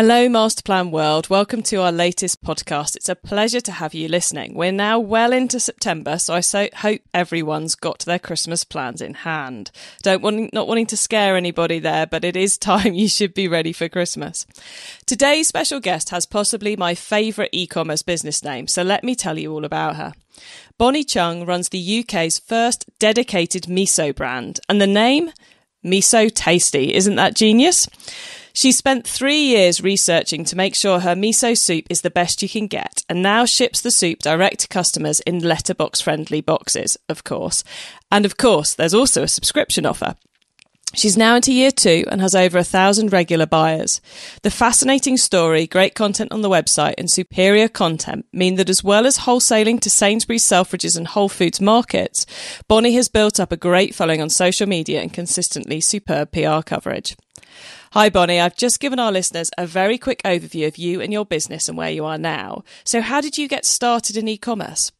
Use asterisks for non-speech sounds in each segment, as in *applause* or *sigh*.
Hello, Masterplan World. Welcome to our latest podcast. It's a pleasure to have you listening. We're now well into September, so I so hope everyone's got their Christmas plans in hand. Don't want not wanting to scare anybody there, but it is *laughs* time you should be ready for Christmas. Today's special guest has possibly my favourite e-commerce business name, so let me tell you all about her. Bonnie Chung runs the UK's first dedicated miso brand, and the name Miso Tasty. Isn't that genius? She spent three years researching to make sure her miso soup is the best you can get, and now ships the soup direct to customers in letterbox friendly boxes, of course. And of course, there's also a subscription offer. She's now into year two and has over a thousand regular buyers. The fascinating story, great content on the website, and superior content mean that as well as wholesaling to Sainsbury's, Selfridges, and Whole Foods markets, Bonnie has built up a great following on social media and consistently superb PR coverage. Hi, Bonnie. I've just given our listeners a very quick overview of you and your business and where you are now. So, how did you get started in e commerce?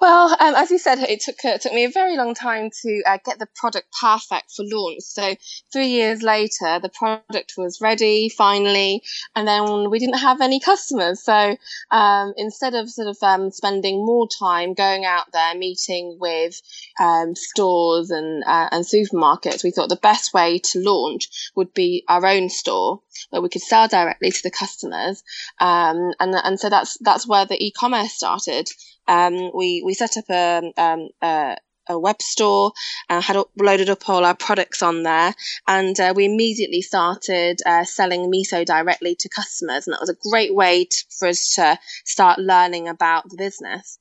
Well, um, as you said, it took uh, it took me a very long time to uh, get the product perfect for launch. So three years later, the product was ready finally, and then we didn't have any customers. So um, instead of sort of um, spending more time going out there meeting with um, stores and uh, and supermarkets, we thought the best way to launch would be our own store where we could sell directly to the customers. Um, and and so that's that's where the e-commerce started. Um, we we set up a, um, a, a web store, uh, had loaded up all our products on there, and uh, we immediately started uh, selling miso directly to customers, and that was a great way to, for us to start learning about the business.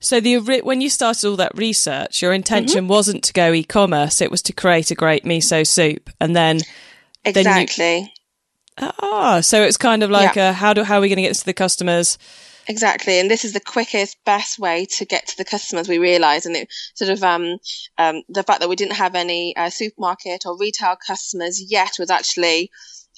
So the when you started all that research, your intention mm-hmm. wasn't to go e-commerce; it was to create a great miso soup, and then exactly. Then you, ah, so it's kind of like yeah. a, how do how are we going to get this to the customers? Exactly, and this is the quickest, best way to get to the customers. We realised, and it sort of um, um, the fact that we didn't have any uh, supermarket or retail customers yet was actually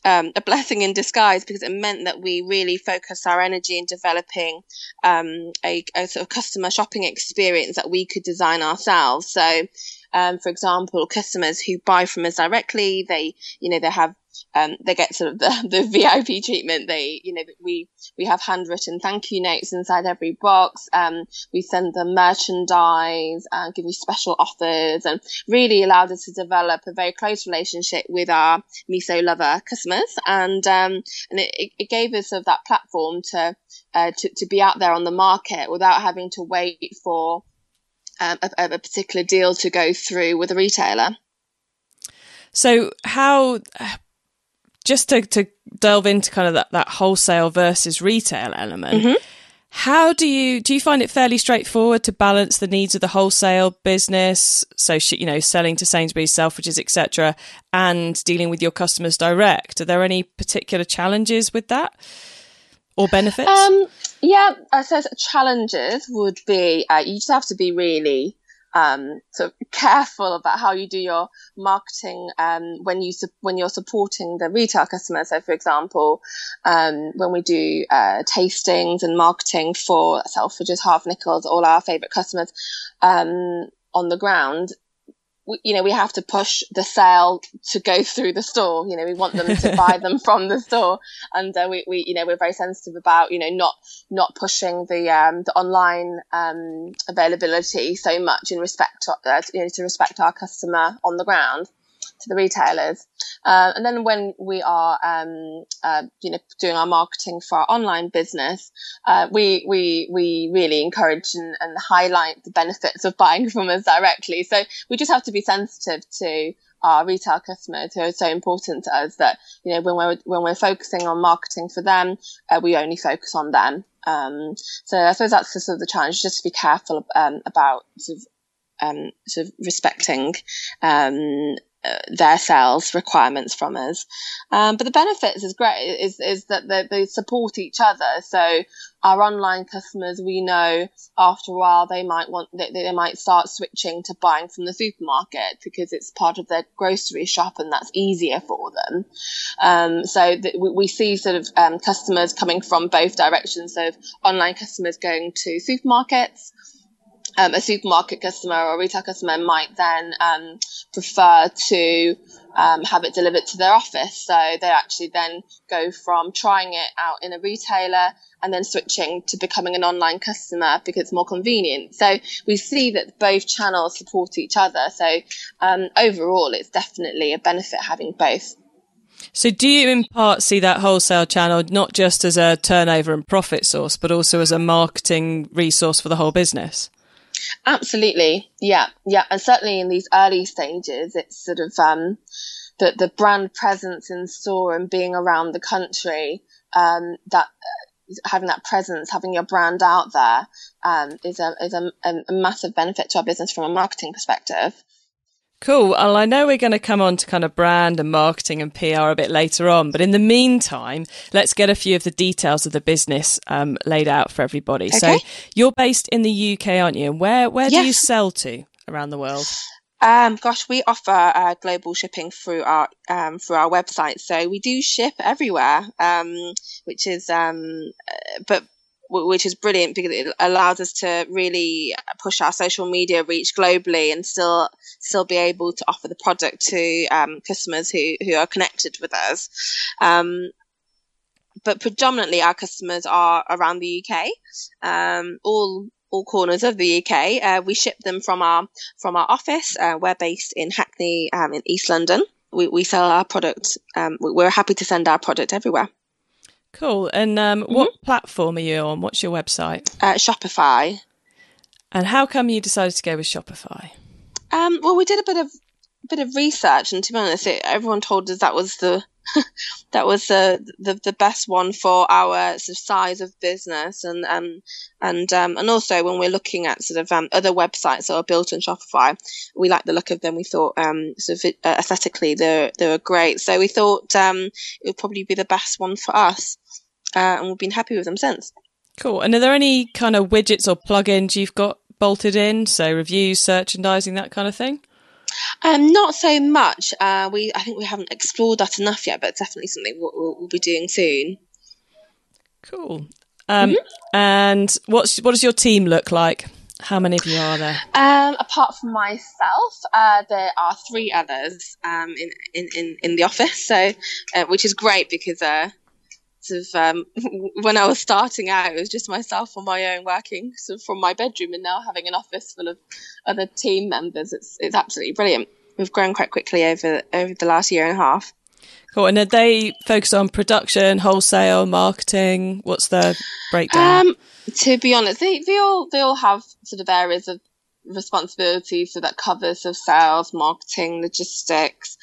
um, a blessing in disguise because it meant that we really focused our energy in developing um, a, a, sort of customer shopping experience that we could design ourselves. So, um, for example, customers who buy from us directly, they, you know, they have um, they get sort of the, *laughs* the VIP treatment. They, you know, we, we have handwritten thank you notes inside every box. Um, we send them merchandise, uh, give you special offers and really allowed us to develop a very close relationship with our miso lover customers. And, um, and it, it gave us sort of that platform to, uh, to, to be out there on the market without having to wait for um, a, a particular deal to go through with a retailer. So, how just to, to delve into kind of that, that wholesale versus retail element, mm-hmm. how do you do you find it fairly straightforward to balance the needs of the wholesale business, so you know selling to Sainsbury's, Selfridges, etc., and dealing with your customers direct? Are there any particular challenges with that? Or benefits? Um, yeah, I suppose challenges would be uh, you just have to be really um, sort of careful about how you do your marketing um, when you when you're supporting the retail customer. So, for example, um, when we do uh, tastings and marketing for Selfridges, Harvey Nichols, all our favourite customers um, on the ground, you know, we have to push the sale to go through the store. You know, we want them to *laughs* buy them from the store, and uh, we, we, you know, we're very sensitive about, you know, not not pushing the um, the online um, availability so much in respect to, uh, you know, to respect our customer on the ground to the retailers. Uh, and then when we are, um, uh, you know, doing our marketing for our online business, uh, we we we really encourage and, and, highlight the benefits of buying from us directly. So we just have to be sensitive to our retail customers who are so important to us that you know when we're when we're focusing on marketing for them, uh, we only focus on them. Um, so I suppose that's the sort of the challenge, just to be careful um, about sort of um, sort of respecting um, their sales requirements from us. Um, but the benefits is great is is that they, they, support each other. So our online customers, we know after a while they might want they, they might start switching to buying from the supermarket because it's part of their grocery shop and that's easier for them. Um, so we, we, see sort of um, customers coming from both directions. So online customers going to supermarkets um, a supermarket customer or retail customer might then um, prefer to um, have it delivered to their office. So they actually then go from trying it out in a retailer and then switching to becoming an online customer because it's more convenient. So we see that both channels support each other. So um, overall, it's definitely a benefit having both. So, do you in part see that wholesale channel not just as a turnover and profit source, but also as a marketing resource for the whole business? Absolutely. Yeah. Yeah. And certainly in these early stages, it's sort of, um, the, the brand presence in store and being around the country, um, that, uh, having that presence, having your brand out there, um, is a, is a, a massive benefit to our business from a marketing perspective. Cool. Well, I know we're going to come on to kind of brand and marketing and PR a bit later on, but in the meantime, let's get a few of the details of the business um, laid out for everybody. Okay. So you're based in the UK, aren't you? And where where yes. do you sell to around the world? Um, gosh, we offer uh, global shipping through our um, through our website, so we do ship everywhere, um, which is um, uh, but which is brilliant because it allows us to really push our social media reach globally and still still be able to offer the product to um, customers who who are connected with us. Um, but predominantly, our customers are around the UK, um, all all corners of the UK. Uh, we ship them from our from our office. Uh, we're based in Hackney, um, in East London. We, we sell our product. Um, we're happy to send our product everywhere. Cool. And um, mm-hmm. what platform are you on? What's your website? Uh, Shopify. And how come you decided to go with Shopify? Um, well, we did a bit of bit of research, and to be honest, it, everyone told us that was the *laughs* that was the, the the best one for our sort of size of business, and um, and um, and also when we're looking at sort of um, other websites that are built on Shopify, we like the look of them. We thought um, sort of uh, aesthetically they they were great, so we thought um, it would probably be the best one for us, uh, and we've been happy with them since. Cool. And are there any kind of widgets or plugins you've got bolted in? So reviews, merchandising, that kind of thing? Um, not so much. Uh, we I think we haven't explored that enough yet, but definitely something we'll, we'll, we'll be doing soon. Cool. Um, mm-hmm. And what's what does your team look like? How many of you are there? Um, apart from myself, uh, there are three others um, in, in, in, in the office, so uh, which is great because uh, sort of um, *laughs* when I was starting out, it was just myself on my own working sort of from my bedroom, and now having an office full of other team members, it's it's absolutely brilliant. We've grown quite quickly over over the last year and a half. Cool. And are they focused on production, wholesale, marketing? What's the breakdown? Um, to be honest, they, they all they all have sort of areas of responsibility, so that covers of sales, marketing, logistics,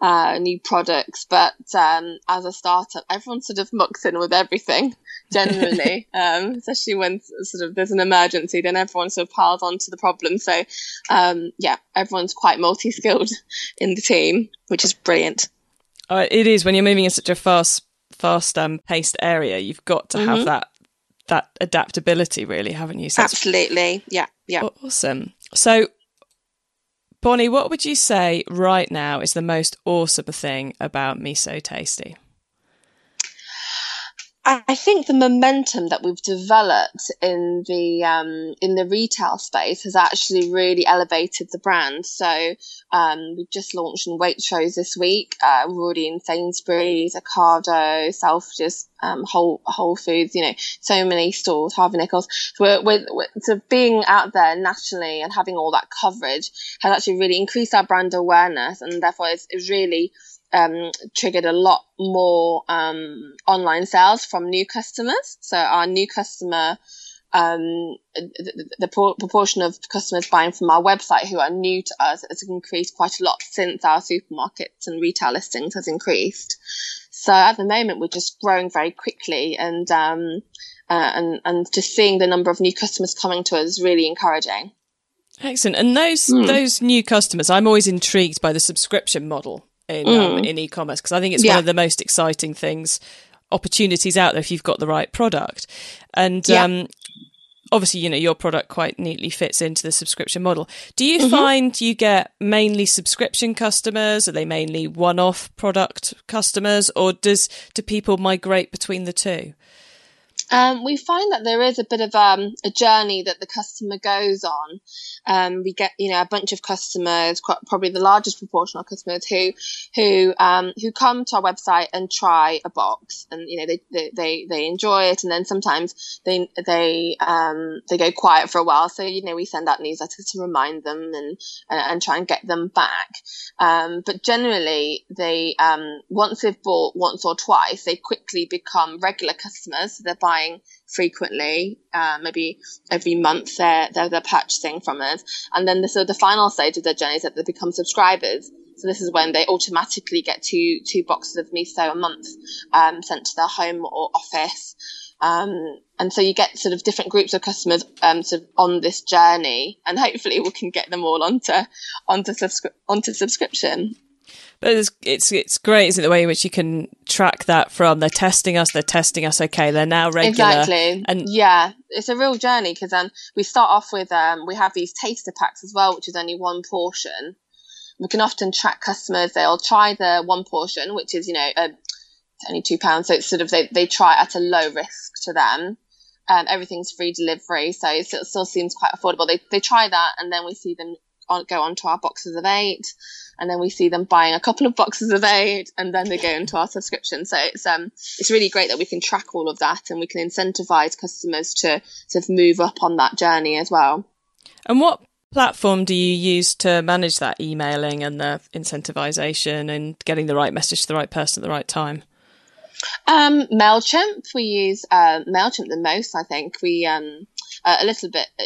uh, new products. But um, as a startup, everyone sort of mucks in with everything *laughs* generally, um, especially when sort of there's an emergency, then everyone sort of piles onto the problem. So um, yeah, everyone's quite multi-skilled *laughs* in the team, which is brilliant. Uh, it is when you're moving in such a fast, fast um, paced area. You've got to mm-hmm. have that that adaptability, really, haven't you? So Absolutely, yeah, yeah. Awesome. So Bonnie, what would you say right now is the most awesome thing about Miso Tasty? I think the momentum that we've developed in the um, in the retail space has actually really elevated the brand. So um, we've just launched in Waitrose this week. Uh, we're already in Sainsbury's, Ocado, Selfridges, um, Whole Whole Foods. You know, so many stores. Harvey Nichols. So we're, we're, we're, so being out there nationally and having all that coverage has actually really increased our brand awareness, and therefore it's, it's really um, triggered a lot more um, online sales from new customers. So our new customer, um, the, the, proportion of customers buying from our website who are new to us has increased quite a lot since our supermarkets and retail listings has increased. So at the moment, we're just growing very quickly and, um, uh, and, and just seeing the number of new customers coming to us is really encouraging. Excellent. And those mm. those new customers, I'm always intrigued by the subscription model in mm. um, in e-commerce because I think it's yeah. one of the most exciting things opportunities out there if you've got the right product. And yeah. um, obviously, you know, your product quite neatly fits into the subscription model. Do you mm-hmm. find you get mainly subscription customers? Are they mainly one-off product customers, or does do people migrate between the two? Um, we find that there is a bit of um, a journey that the customer goes on. Um, we get, you know, a bunch of customers, probably the largest proportion of customers who who um, who come to our website and try a box, and you know, they they, they, they enjoy it, and then sometimes they they um, they go quiet for a while. So you know, we send out newsletters to remind them and and, and try and get them back. Um, but generally, they once they've bought once or twice, they quickly become regular customers. So they're buying buying frequently, uh, maybe every month they're, they're, they're purchasing from us. And then the, so the final stage of their journey is that they become subscribers. So this is when they automatically get two, two boxes of miso a month, um, sent to their home or office. Um, and so you get sort of different groups of customers um, sort of on this journey, and hopefully we can get them all onto onto, subscri- onto subscription. But it's, it's it's great, isn't it? The way in which you can track that from they're testing us, they're testing us. Okay, they're now regular. Exactly. And yeah, it's a real journey because um, we start off with um, we have these taster packs as well, which is only one portion. We can often track customers. They'll try the one portion, which is you know a, only two pounds, so it's sort of they they try at a low risk to them. Um, everything's free delivery, so it still seems quite affordable. They they try that, and then we see them go on, to our boxes of eight and then we see them buying a couple of boxes of eight and then they go into our subscription so it's um it's really great that we can track all of that and we can incentivize customers to sort of move up on that journey as well and what platform do you use to manage that emailing and the incentivization and getting the right message to the right person at the right time um, Mailchimp, we use uh, Mailchimp the most. I think we um, uh, a little bit. Uh,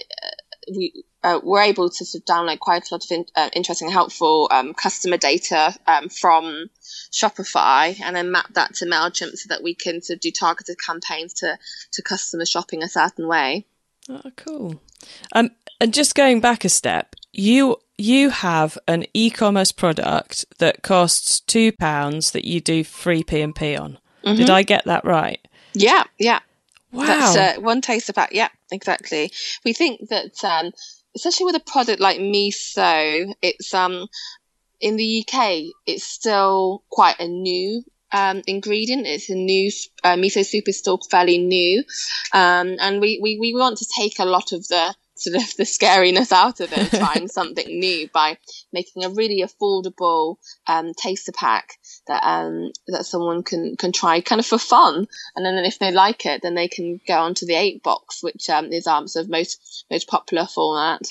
we uh, we're able to sort of download quite a lot of in, uh, interesting, helpful um, customer data um, from Shopify, and then map that to Mailchimp so that we can sort of do targeted campaigns to to customers shopping a certain way. Oh, cool. Um, and just going back a step, you you have an e-commerce product that costs two pounds that you do free P and P on. Mm-hmm. Did I get that right? Yeah, yeah. Wow. That's uh, one taster pack. Yeah, exactly. We think that um, especially with a product like miso, it's um in the UK it's still quite a new um, ingredient. It's a new uh, miso soup is still fairly new, um, and we, we we want to take a lot of the sort of *laughs* the scariness out of it, trying *laughs* something new by making a really affordable um, taster pack that um, that someone can can try kind of for fun, and then if they like it, then they can go on to the eight box, which um, is our sort of most most popular format.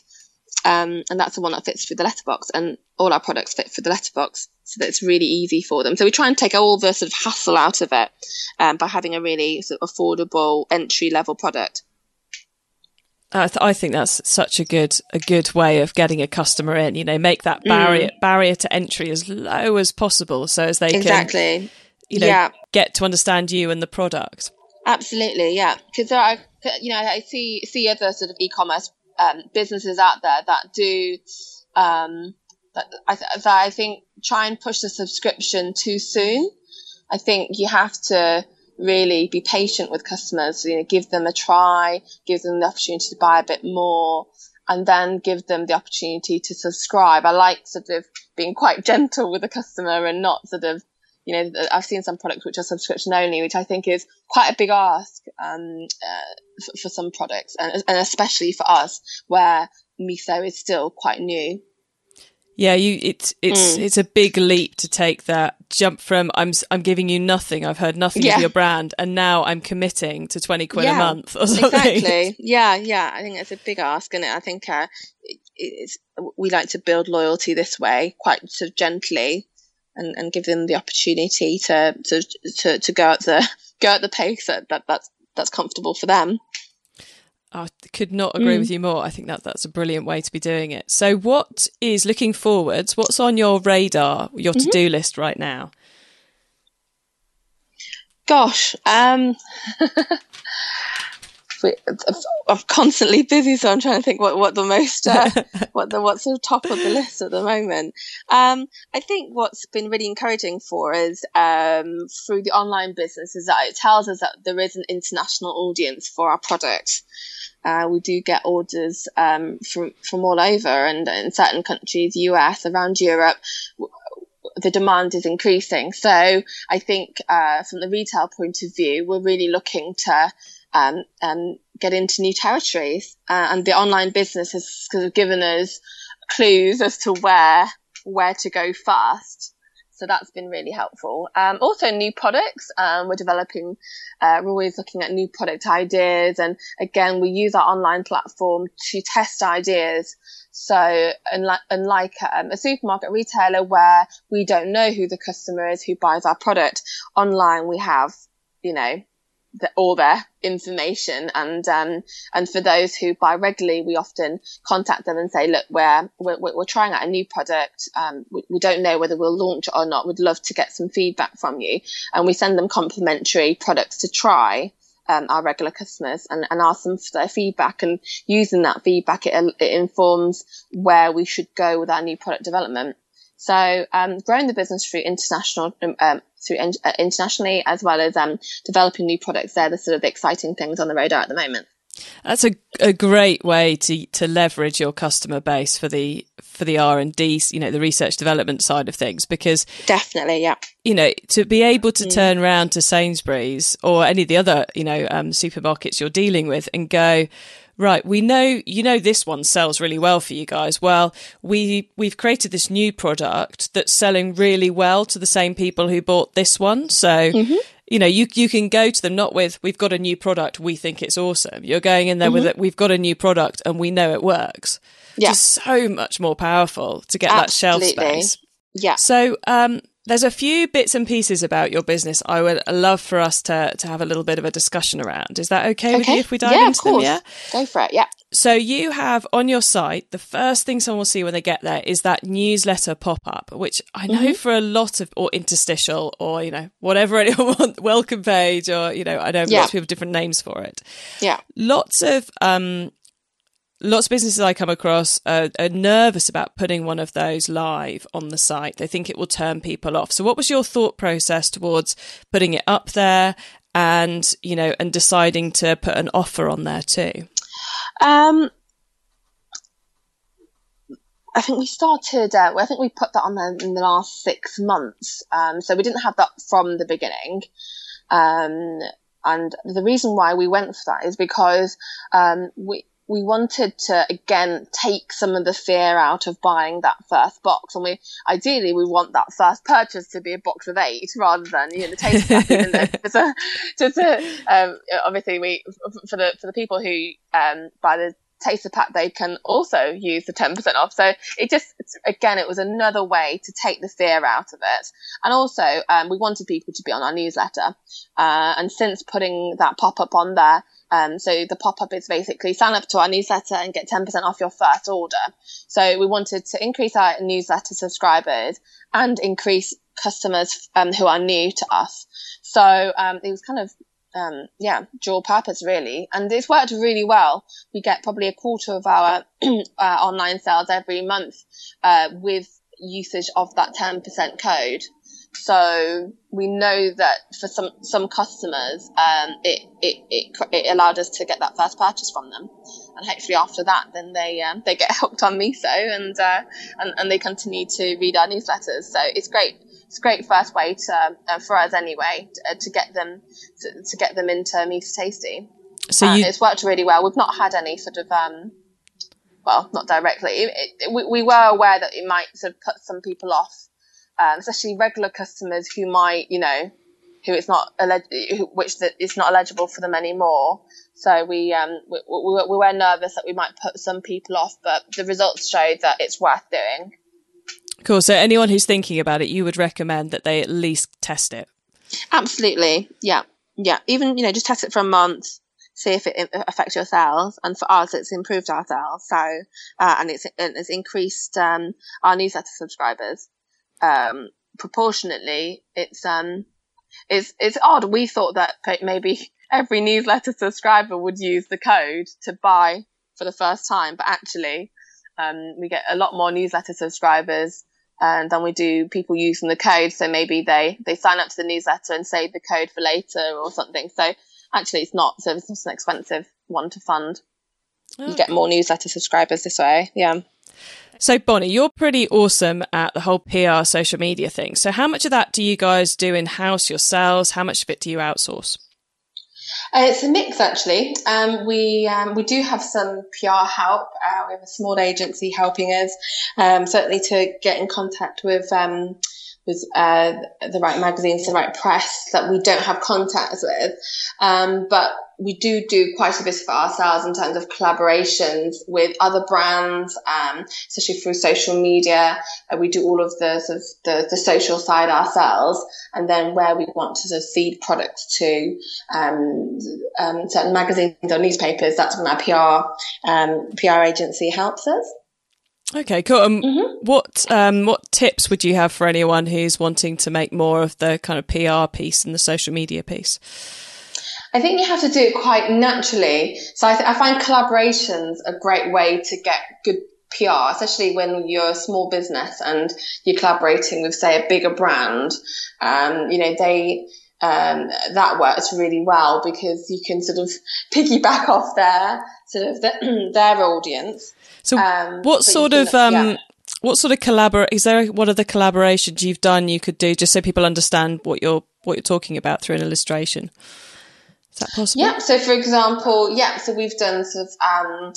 Um, and that's the one that fits through the letterbox, and all our products fit through the letterbox, so that it's really easy for them. So we try and take all the sort of hassle out of it um, by having a really sort of affordable entry level product. I, th- I, think that's such a good a good way of getting a customer in. You know, make that barrier mm. barrier to entry as low as possible, so as they exactly. can, you know, yeah. get to understand you and the product. Absolutely, yeah. Because there are, you know, I see see other sort of e-commerce um, businesses out there that do, um, that I, that I think try and push the subscription too soon. I think you have to really be patient with customers, you know, give them a try, give them the opportunity to buy a bit more, and then give them the opportunity to subscribe. I like sort of being quite *laughs* gentle with the customer and not sort of, you know, I've seen some products which are subscription only, which I think is quite a big ask um, uh, for, for, some products, and, and especially for us, where miso is still quite new. Yeah, you it's it's mm. it's a big leap to take that jump from I'm I'm giving you nothing. I've heard nothing yeah. of your brand, and now I'm committing to twenty quid yeah, a month or something. Exactly. *laughs* Yeah, yeah. I think it's a big ask, and I think uh, it, it's we like to build loyalty this way, quite sort of gently, and, and give them the opportunity to to to, to go at the *laughs* go at the pace that, that that's that's comfortable for them. I could not agree mm. with you more. I think that that's a brilliant way to be doing it. So, what is looking forwards? What's on your radar, your mm-hmm. to do list right now? Gosh, um, *laughs* we, I'm constantly busy, so I'm trying to think what, what the most, uh, *laughs* what the what's the top of the list at the moment. Um, I think what's been really encouraging for us um, through the online business is that it tells us that there is an international audience for our product. Uh, we do get orders um, from from all over, and in certain countries, US, around Europe, the demand is increasing. So I think uh, from the retail point of view, we're really looking to um, um, get into new territories, uh, and the online business has sort of given us clues as to where where to go first. So that's been really helpful. Um, also, new products. Um, we're developing, uh, we're always looking at new product ideas. And again, we use our online platform to test ideas. So, unlike, unlike um, a supermarket retailer where we don't know who the customer is who buys our product, online we have, you know, the, all their information. And um, and for those who buy regularly, we often contact them and say, look, we're we're, we're trying out a new product. Um, we, we don't know whether we'll launch it or not. We'd love to get some feedback from you, and we send them complimentary products to try. Um, our regular customers and, and ask them for their feedback and using that feedback it, it informs where we should go with our new product development so um, growing the business through international, um, um through in, uh, internationally, as well as um, developing new products. They're the sort of the exciting things on the radar at the moment. That's a, a great way to to leverage your customer base for the for the R and D, you know, the research development side of things, because definitely, yeah, you know, to be able to mm. turn around to Sainsbury's or any of the other, you know, um, supermarkets you're dealing with and go, right, we know you know this one sells really well for you guys. Well, we we've created this new product that's selling really well to the same people who bought this one. So, mm-hmm. you know, you you can go to them not with we've got a new product, we think it's awesome. You're going in there mm-hmm. with it, we've got a new product and we know it works. Yeah. Just so much more powerful to get Absolutely. that shelf space. Yeah. So, um, there's a few bits and pieces about your business I would love for us to, to have a little bit of a discussion around. Is that okay, okay. with you if we dive yeah, into them? Yeah, go for it. Yeah. So you have on your site the first thing someone will see when they get there is that newsletter pop up, which I know mm-hmm. for a lot of or interstitial or you know whatever *laughs* anyone want, welcome page or you know I know yeah. lots of people have different names for it. Yeah. Lots of um lots of businesses I come across are, are, nervous about putting one of those live on the site. They think it will turn people off. So, what was your thought process towards putting it up there, and you know, and deciding to put an offer on there too? Um, I think we started. Uh, I think we put that on there in the last six months. Um, so we didn't have that from the beginning. Um, and the reason why we went for that is because um, we we wanted to again take some of the fear out of buying that first box, and we ideally we want that first purchase to be a box of eight rather than you know the taste pack. even though it's a, just a, um, obviously we for the for the people who um, buy the taster pack they can also use the 10% off so it just again it was another way to take the fear out of it and also um, we wanted people to be on our newsletter uh, and since putting that pop-up on there um, so the pop up is basically sign up to our newsletter and get 10% off your first order. So we wanted to increase our newsletter subscribers and increase customers um, who are new to us. So um, it was kind of um, yeah, dual purpose really. And it's worked really well. We get probably a quarter of our *clears throat* uh, online sales every month uh, with usage of that 10% code. So we know that for some some customers, um, it, it, it it allowed us to get that first purchase from them, and hopefully after that, then they um, they get *laughs* hooked on Miso and uh, and and they continue to read our newsletters. So it's great. It's a great first way to uh, for us anyway to, uh, to get them to, to, get them into Miso Tasty. So you... it's worked really well. We've not had any sort of um, well, not directly. It, it, we, we were aware that it might sort of put some people off um, especially regular customers who might, you know, who it's not which that is not eligible for them anymore. So we, um, we, we, we were nervous that we might put some people off, but the results showed that it's worth doing. Cool. So anyone who's thinking about it, you would recommend that they at least test it. Absolutely. Yeah. Yeah. Even, you know, just test it for a month, see if it affects your sales. And for us, it's improved our sales. So, uh, and it's, it's increased, um, our newsletter subscribers um, proportionately, it's um, it's it's odd. We thought that maybe *laughs* every newsletter subscriber would use the code to buy for the first time, but actually, um, we get a lot more newsletter subscribers and than we do people using the code. So maybe they they sign up to the newsletter and save the code for later or something. So actually, it's not so it's not an expensive one to fund. Oh. You get more newsletter subscribers this way. Yeah. So, Bonnie, you're pretty awesome at the whole PR social media thing. So, how much of that do you guys do in house yourselves? How much of it do you outsource? Uh, it's a mix, actually. Um, we um, we do have some PR help. Uh, we have a small agency helping us, um, certainly to get in contact with um, with uh, the right magazines, the right press that we don't have contacts with. Um, but we do do quite a bit for ourselves in terms of collaborations with other brands, um, especially through social media. Uh, we do all of the sort of the, the social side ourselves, and then where we want to sort of feed products to um, um, certain magazines or newspapers, that's when our PR um, PR agency helps us. Okay, cool. Um, mm-hmm. What um, what tips would you have for anyone who's wanting to make more of the kind of PR piece and the social media piece? I think you have to do it quite naturally. So I, th- I find collaborations a great way to get good PR, especially when you're a small business and you're collaborating with, say, a bigger brand. Um, you know, they um, that works really well because you can sort of piggyback off their sort of the, *clears throat* their audience. So, um, what sort of um, yeah. what sort of collaborate? Is there what are the collaborations you've done you could do just so people understand what you're what you're talking about through an illustration? Is that possible? Yeah. So, for example, yeah. So we've done sort of um,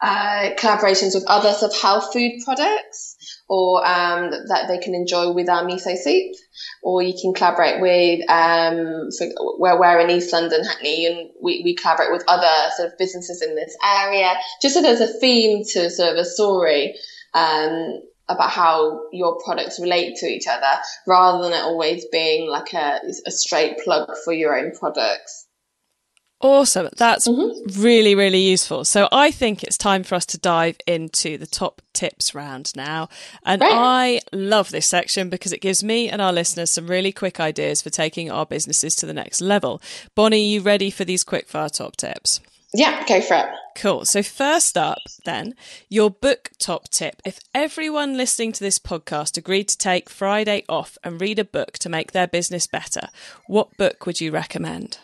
uh, collaborations with other sort of health food products or um, that they can enjoy with our miso soup or you can collaborate with um, so where we're in East London, Hackney, and we, we collaborate with other sort of businesses in this area, just so there's a theme to sort of a story um, about how your products relate to each other, rather than it always being like a, a straight plug for your own products. Awesome. That's mm-hmm. really, really useful. So I think it's time for us to dive into the top tips round now. And right. I love this section because it gives me and our listeners some really quick ideas for taking our businesses to the next level. Bonnie, you ready for these quick fire top tips? Yeah, go for it. Cool. So, first up, then, your book top tip. If everyone listening to this podcast agreed to take Friday off and read a book to make their business better, what book would you recommend?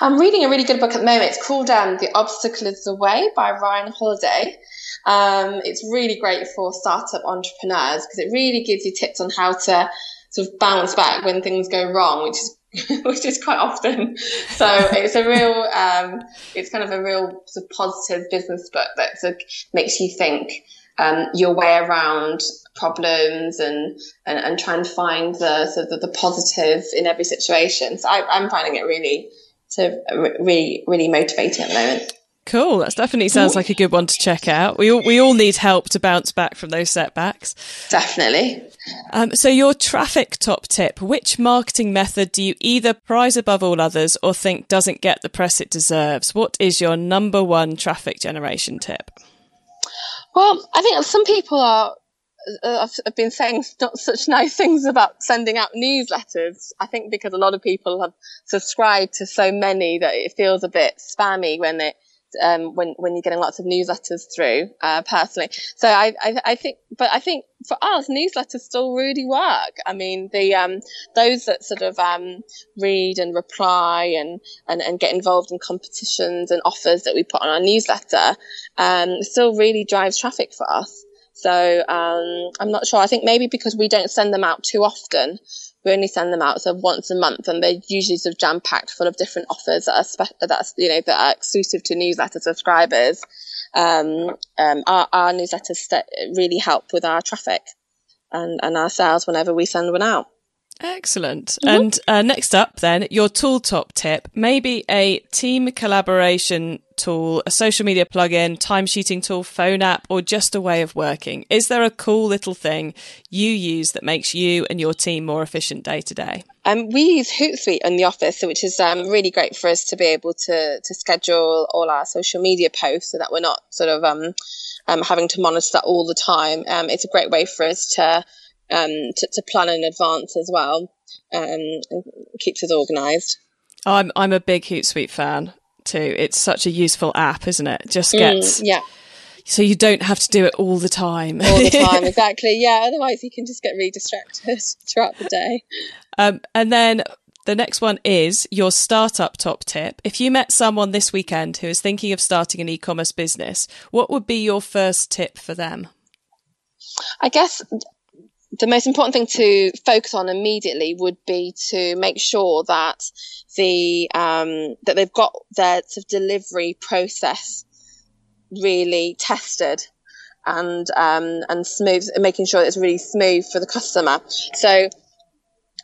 I'm reading a really good book at the moment. It's called um, The Obstacle is the Way by Ryan Holiday. Um, it's really great for startup entrepreneurs because it really gives you tips on how to sort of bounce back when things go wrong, which is *laughs* which is quite often. So it's a real, um, it's kind of a real sort of positive business book that sort of makes you think um, your way around problems and, and, and try and find the sort of the, the positive in every situation. So I, I'm finding it really so really, really motivating at the moment. Cool. That definitely sounds like a good one to check out. We all, we all need help to bounce back from those setbacks. Definitely. Um, so, your traffic top tip which marketing method do you either prize above all others or think doesn't get the press it deserves? What is your number one traffic generation tip? Well, I think some people are uh, I've been saying *laughs* not such nice things about sending out newsletters. I think because a lot of people have subscribed to so many that it feels a bit spammy when it um, when when you're getting lots of newsletters through. Uh, personally, so I, I, I think, but I think for us, newsletters still really work. I mean, the um, those that sort of um, read and reply and, and and get involved in competitions and offers that we put on our newsletter um, still really drives traffic for us. So um, I'm not sure. I think maybe because we don't send them out too often, we only send them out of once a month, and they're usually sort of jam packed full of different offers that are spe- that's you know that are exclusive to newsletter subscribers. Um, um, our, our newsletters st- really help with our traffic and, and our sales whenever we send one out. Excellent. Mm-hmm. And uh, next up, then, your tool top tip maybe a team collaboration tool, a social media plugin, timesheeting tool, phone app, or just a way of working. Is there a cool little thing you use that makes you and your team more efficient day to day? Um, we use Hootsuite in the office, which is um, really great for us to be able to to schedule all our social media posts so that we're not sort of um, um having to monitor that all the time. Um, it's a great way for us to um, to, to, plan in advance as well. Um, keeps us organised. I'm I'm a big Hootsuite fan too. It's such a useful app, isn't it? Just gets mm, yeah. So you don't have to do it all the time. All the *laughs* time, exactly. Yeah. Otherwise, you can just get really distracted *laughs* throughout the day. Um, and then the next one is your startup top tip. If you met someone this weekend who is thinking of starting an e-commerce business, what would be your first tip for them? I guess the most important thing to focus on immediately would be to make sure that the um, that they've got their sort of delivery process really tested and um, and smooth, making sure it's really smooth for the customer. So,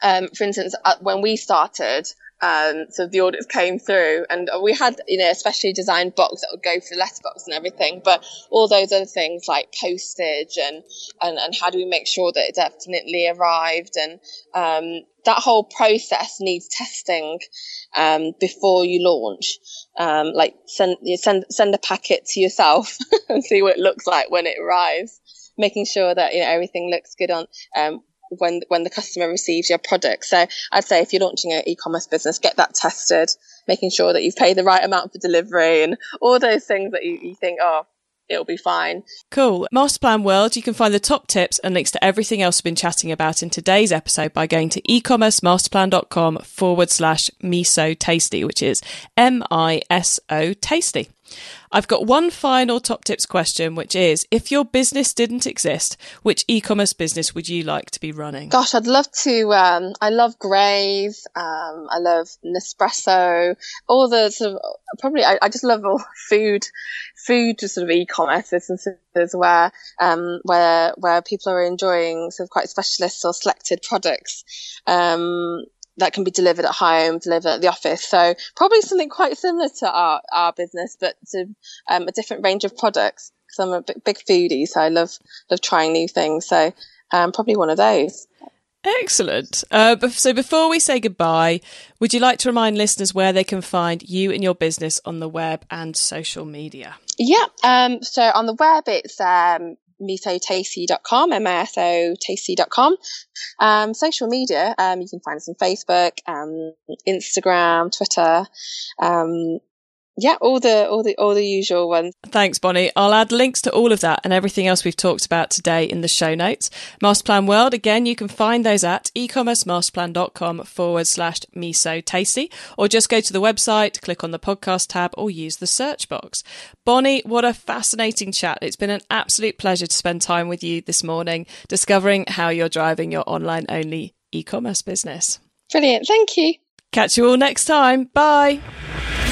um, for instance, uh, when we started, um, so the audits came through, and we had, you know, a specially designed box that would go for the letterbox and everything. But all those other things like postage and and, and how do we make sure that it definitely arrived, and um, that whole process needs testing um, before you launch. Um, like send send send a packet to yourself *laughs* and see what it looks like when it arrives making sure that you know everything looks good on um, when when the customer receives your product. So I'd say if you're launching an e-commerce business, get that tested, making sure that you've paid the right amount for delivery and all those things that you, you think, oh, it'll be fine. Cool. Masterplan World, you can find the top tips and links to everything else we've been chatting about in today's episode by going to ecommercemasterplan.com forward slash miso tasty, which is M I S O tasty. I've got one final top tips question, which is if your business didn't exist, which e commerce business would you like to be running? Gosh, I'd love to. Um, I love Graze. Um, I love Nespresso. All the sort of probably, I, I just love all *laughs* food, food sort of e commerce businesses where, um, where, where people are enjoying sort of quite specialist or selected products. Um, that can be delivered at home, delivered at the office. So probably something quite similar to our, our business, but to um, a different range of products. Because I'm a big, big, foodie, so I love love trying new things. So um, probably one of those. Excellent. Uh, so before we say goodbye, would you like to remind listeners where they can find you and your business on the web and social media? Yeah. Um, so on the web, it's um, misotasty.com, M-I-S-O tasty.com. Um, social media, um, you can find us on Facebook, um, Instagram, Twitter, um, yeah, all the all the all the usual ones. Thanks, Bonnie. I'll add links to all of that and everything else we've talked about today in the show notes. Masterplan World, again, you can find those at ecommercemasterplan.com forward slash miso tasty, or just go to the website, click on the podcast tab, or use the search box. Bonnie, what a fascinating chat. It's been an absolute pleasure to spend time with you this morning, discovering how you're driving your online only e-commerce business. Brilliant. Thank you. Catch you all next time. Bye.